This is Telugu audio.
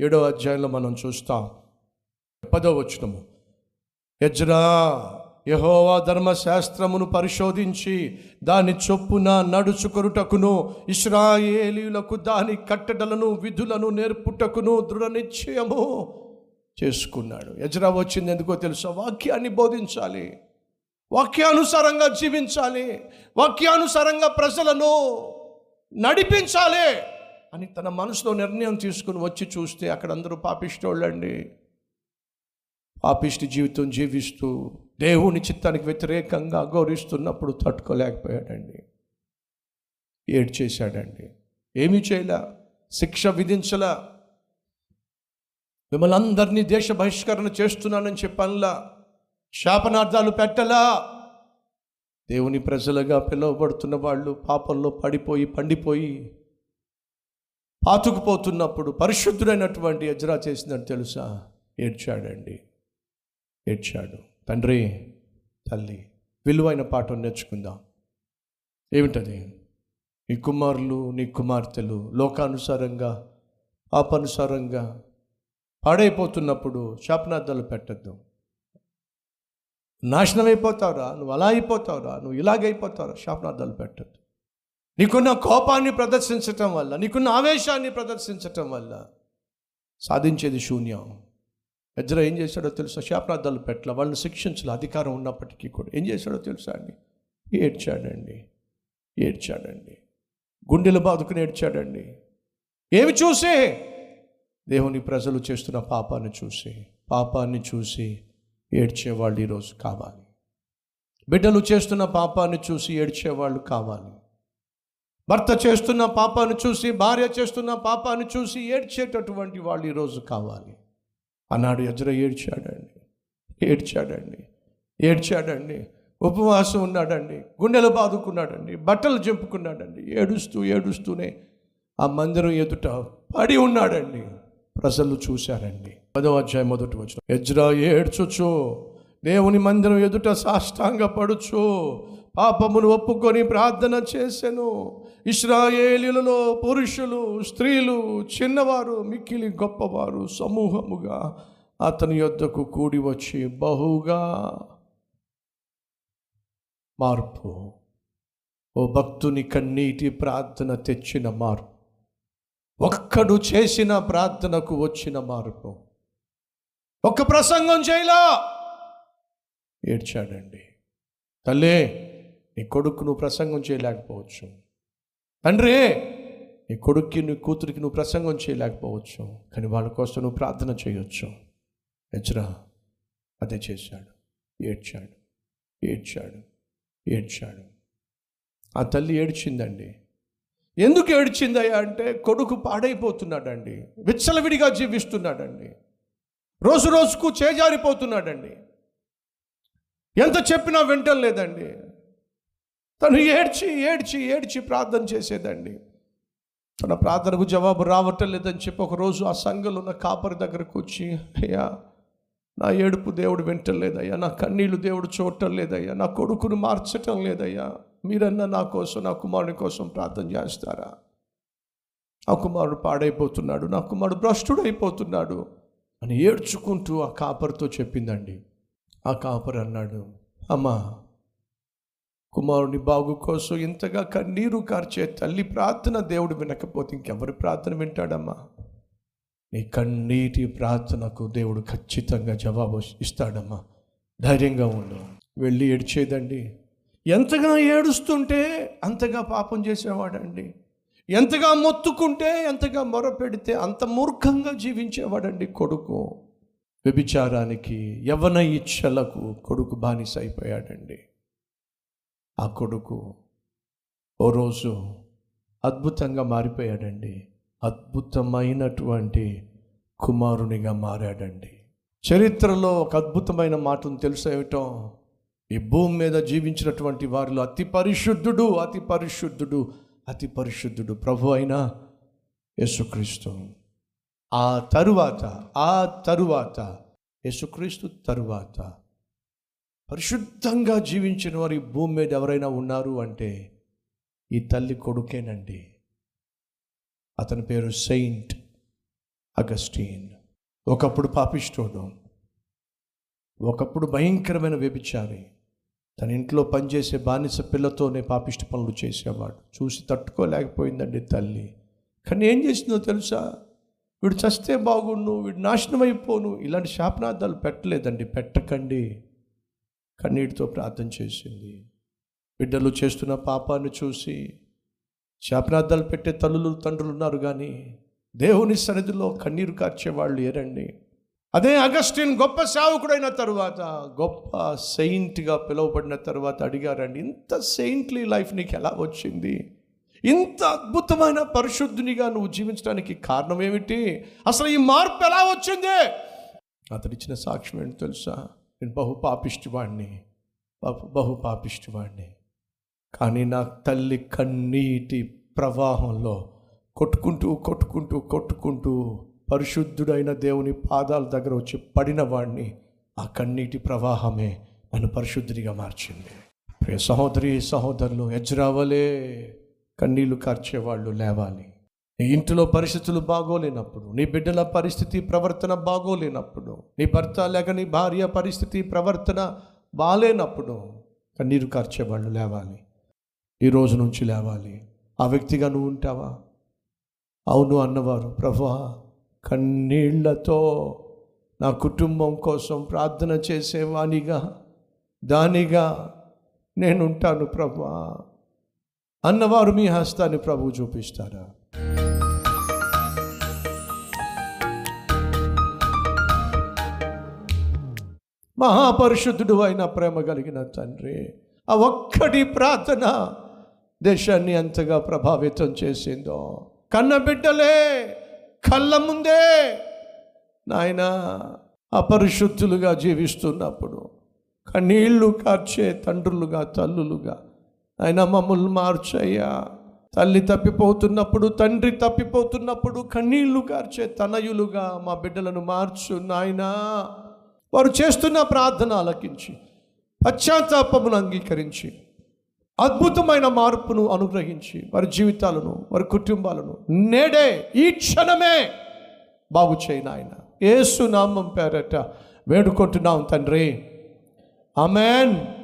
ఏడో అధ్యాయంలో మనం చూస్తాం. పదో వచనము. యజ్రా యహోవా ధర్మశాస్త్రమును పరిశోధించి దాని చొప్పున నడుచుకొనుటకును ఇస్రాయేలీలకు దాని కట్టడలను విధులను నేర్పుటకును దృఢ నిశ్చయము చేసుకున్నాడు. యజ్రా వచ్చింది ఎందుకో తెలుసా? వాక్యాన్ని బోధించాలి. వాక్యానుసారంగా జీవించాలి. వాక్యానుసారంగా ప్రజలను నడిపించాలి. అని తన మనసులో నిర్ణయం తీసుకుని వచ్చి చూస్తే అక్కడ అందరూ పాపిష్టోళ్ళండి పాపిష్టి జీవితం జీవిస్తూ దేవుని చిత్తానికి వ్యతిరేకంగా గౌరవిస్తున్నప్పుడు తట్టుకోలేకపోయాడండి. ఏడ్ చేశాడండి ఏమీ చేయలే. శిక్ష విధించలా. మిమ్మల్ని అందరినీ దేశ బహిష్కరణ చేస్తున్నానని చెప్పనులా. శాపనార్థాలు పెట్టలా. దేవుని ప్రజలుగా పిలువబడుతున్న వాళ్ళు పాపంలో పడిపోయి పండిపోయి పాతుకుపోతున్నప్పుడు పరిశుద్ధుడైనటువంటి ఎజ్రా చేసిందని తెలుసా? ఏడ్చాడండి. ఏడ్చాడు. తండ్రి తల్లి విలువైన పాఠం నేర్చుకుందాం. ఏమిటది? నీ కుమారులు నీ కుమార్తెలు లోకానుసారంగా పాపానుసారంగా పాడైపోతున్నప్పుడు శాపనార్థాలు పెట్టద్దు. నాశనం అయిపోతావురా నువ్వు అలా అయిపోతావురా నువ్వు ఇలాగైపోతావురా శాపనార్థాలు పెట్టద్దు. నీకున్న కోపాన్ని ప్రదర్శించటం వల్ల నీకున్న ఆవేశాన్ని ప్రదర్శించటం వల్ల సాధించేది శూన్యం. ఎజ్ర ఏం చేశాడో తెలుసా? శాపనార్థాలు పెట్టల వాళ్ళని శిక్షించాలి అధికారం ఉన్నప్పటికీ కూడా. ఏం చేశాడో తెలుసా అండి? ఏడ్చాడండి. ఏడ్చాడండి. గుండెలు బాదుకుని ఏడ్చాడండి. ఏమి చూసి? దేవుని ప్రజలు చేస్తున్న పాపాన్ని చూసి పాపాన్ని చూసి ఏడ్చేవాళ్ళు ఈరోజు కావాలి. బిడ్డలు చేస్తున్న పాపాన్ని చూసి ఏడ్చేవాళ్ళు కావాలి. భర్త చేస్తున్న పాపాన్ని చూసి భార్య చేస్తున్న పాపాన్ని చూసి ఏడ్చేటటువంటి వాళ్ళు ఈరోజు కావాలి. అన్నాడు ఎజ్ర ఏడ్చాడండి ఏడ్చాడండి ఏడ్చాడండి ఉపవాసం ఉన్నాడండి గుండెలు బాదుకున్నాడండి బట్టలు చెంపుకున్నాడండి ఏడుస్తూ ఏడుస్తూనే ఆ మందిరం ఎదుట పడి ఉన్నాడండి. ప్రజలు చూశారండి. పదవ అధ్యాయం మొదటి వచ్చిన ఎజ్రా ఏడ్చుచు దేవుని మందిరం ఎదుట సాష్టాంగ పడుచు పాపమును ఒప్పుకొని ప్రార్థన చేసెను. ఇస్రాయేలీలలో పురుషులు స్త్రీలు చిన్నవారు మిక్కిలి గొప్పవారు సమూహముగా అతని యొద్దకు కూడి వచ్చి బహుగా మార్పు. ఓ భక్తుని కన్నీటి ప్రార్థన తెచ్చిన మార్పు. ఒక్కడు చేసిన ప్రార్థనకు వచ్చిన మార్పు. ఒక్క ప్రసంగం చేయలా. ఏడ్చాడండి. తల్లే నీ కొడుకు నువ్వు ప్రసంగం చేయలేకపోవచ్చు. తండ్రి నీ కొడుక్కి నీ కూతురికి నువ్వు ప్రసంగం చేయలేకపోవచ్చు. కానీ వాళ్ళ కోసం నువ్వు ప్రార్థన చేయొచ్చు. ఎజ్రా అదే చేశాడు. ఏడ్చాడు. ఏడ్చాడు. ఏడ్చాడు. ఆ తల్లి ఏడ్చిందండి. ఎందుకు ఏడ్చిందయ్యా అంటే కొడుకు పాడైపోతున్నాడండి. విచ్చలవిడిగా జీవిస్తున్నాడండి. రోజు రోజుకు చేజారిపోతున్నాడండి. ఎంత చెప్పినా వింటం లేదండి. తను ఏడ్చి ఏడ్చి ఏడ్చి ప్రార్థన చేసేదండి. తన ప్రార్థనకు జవాబు రావటం లేదని చెప్పి ఒకరోజు ఆ సంఘంలో ఉన్న కాపరి దగ్గరకు వచ్చి అయ్యా నా ఏడుపు దేవుడు వింటలేదయ్యా నా కన్నీళ్ళు దేవుడు చూడటం లేదయ్యా నా కొడుకును మార్చటం లేదయ్యా మీరన్నా నా కోసం నా కుమారుని కోసం ప్రార్థన చేస్తారా? ఆ కుమారుడు పాడైపోతున్నాడు నా కుమారుడు భ్రష్టుడైపోతున్నాడు అని ఏడ్చుకుంటూ ఆ కాపరితో చెప్పిందండి. ఆ కాపరి అన్నాడు అమ్మా కుమారుని బాగు కోసం ఇంతగా కన్నీరు కార్చే తల్లి ప్రార్థన దేవుడు వినకపోతే ఇంకెవరి ప్రార్థన వింటాడమ్మా? నీ కన్నీటి ప్రార్థనకు దేవుడు ఖచ్చితంగా జవాబు ఇస్తాడమ్మా. ధైర్యంగా ఉండు. వెళ్ళి ఏడ్చేదండి. ఎంతగా ఏడుస్తుంటే అంతగా పాపం చేసేవాడండి. ఎంతగా మొత్తుకుంటే ఎంతగా మొరపెడితే అంత మూర్ఖంగా జీవించేవాడండి కొడుకు. వ్యభిచారానికి యవన ఇచ్చలకు కొడుకు బానిస అయిపోయాడండి ఆ కొడుకు ఓ రోజు అద్భుతంగా మారిపోయాడండి. అద్భుతమైనటువంటి కుమారునిగా మారాడండి. చరిత్రలో ఒక అద్భుతమైన మాటను తెలుసేయటం ఈ భూమి మీద జీవించినటువంటి వారిలో అతి పరిశుద్ధుడు అతి పరిశుద్ధుడు అతి పరిశుద్ధుడు ప్రభు అయిన యేసుక్రీస్తు. ఆ తరువాత ఆ తరువాత యేసుక్రీస్తు తరువాత పరిశుద్ధంగా జీవించిన వారు ఈ భూమి మీద ఎవరైనా ఉన్నారు అంటే ఈ తల్లి కొడుకేనండి. అతని పేరు సెయింట్ అగస్టీన్. ఒకప్పుడు పాపిష్టోడు. ఒకప్పుడు భయంకరమైన వ్యభిచారి. తన ఇంట్లో పనిచేసే బానిస పిల్లతోనే పాపిష్ట పనులు చేసేవాడు. చూసి తట్టుకోలేకపోయిందండి తల్లి. కానీ ఏం చేసిందో తెలుసా? వీడు చస్తే బాగుండు వీడు నాశనం అయిపోను ఇలాంటి శాపనార్థాలు పెట్టలేదండి పెట్టకండి. కన్నీటితో ప్రార్థన చేసింది. బిడ్డలు చేస్తున్న పాపాన్ని చూసి శాపనార్థాలు పెట్టే తల్లులు తండ్రులు ఉన్నారు కానీ దేవుని సన్నిధిలో కన్నీరు కార్చేవాళ్ళు ఏరండి అదే అగస్టిన్ గొప్ప సేవకుడైన తరువాత గొప్ప సెయింట్గా పిలువబడిన తర్వాత అడిగారండి ఇంత సెయింట్లీ లైఫ్ నీకు ఎలా వచ్చింది? ఇంత అద్భుతమైన పరిశుద్ధునిగా నువ్వు జీవించడానికి కారణం ఏమిటి? అసలు ఈ మార్పు ఎలా వచ్చింది? అతడిచ్చిన సాక్ష్యం ఏంటి తెలుసా? నేను బహు పాపిష్టివాడిని బహు బహు పాపిష్టివాడిని కానీ నా తల్లి కన్నీటి ప్రవాహంలో కొట్టుకుంటూ కొట్టుకుంటూ కొట్టుకుంటూ పరిశుద్ధుడైన దేవుని పాదాల దగ్గర వచ్చి పడిన వాడిని ఆ కన్నీటి ప్రవాహమే నన్ను పరిశుద్ధుడిగా మార్చింది. ప్రియ సహోదరి సహోదరులు ఎజ్రావలే కన్నీళ్ళు కార్చేవాళ్ళు లేవాలి. నీ ఇంటిలో పరిస్థితులు బాగోలేనప్పుడు నీ బిడ్డల పరిస్థితి ప్రవర్తన బాగోలేనప్పుడు నీ భర్త లేక నీ భార్య పరిస్థితి ప్రవర్తన బాగాలేనప్పుడు కన్నీరు కార్చేవాళ్ళు లేవాలి. ఈ రోజు నుంచి లేవాలి. ఆ వ్యక్తిగా నువ్వు ఉంటావా? అవును అన్నవారు ప్రభా కన్నీళ్ళతో నా కుటుంబం కోసం ప్రార్థన చేసేవానిగా దానిగా నేనుంటాను ప్రభా అన్నవారు మీ హస్తాన్ని ప్రభు చూపిస్తారా? మహాపరిశుద్ధుడు అయిన ప్రేమ కలిగిన తండ్రి. ఆ ఒక్కటి ప్రార్థన దేశాన్ని ఎంతగా ప్రభావితం చేసిందో. కన్న బిడ్డలే కళ్ళ ముందే నాయన అపరిశుద్ధులుగా జీవిస్తున్నప్పుడు కన్నీళ్ళు కార్చే తండ్రులుగా తల్లులుగా ఆయన మమ్మల్ని మార్చయ్యా. తల్లి తప్పిపోతున్నప్పుడు తండ్రి తప్పిపోతున్నప్పుడు కన్నీళ్ళు కార్చే తనయులుగా మా బిడ్డలను మార్చు నాయనా. వారు చేస్తున్న ప్రార్థన ఆలకించి పశ్చాత్తాపమును అంగీకరించి అద్భుతమైన మార్పును అనుగ్రహించి వారి జీవితాలను వారి కుటుంబాలను నేడే ఈ క్షణమే బాగు నాయన. ఏసు నామం పేరట వేడుకుంటున్నాం తండ్రి. ఆమెన్.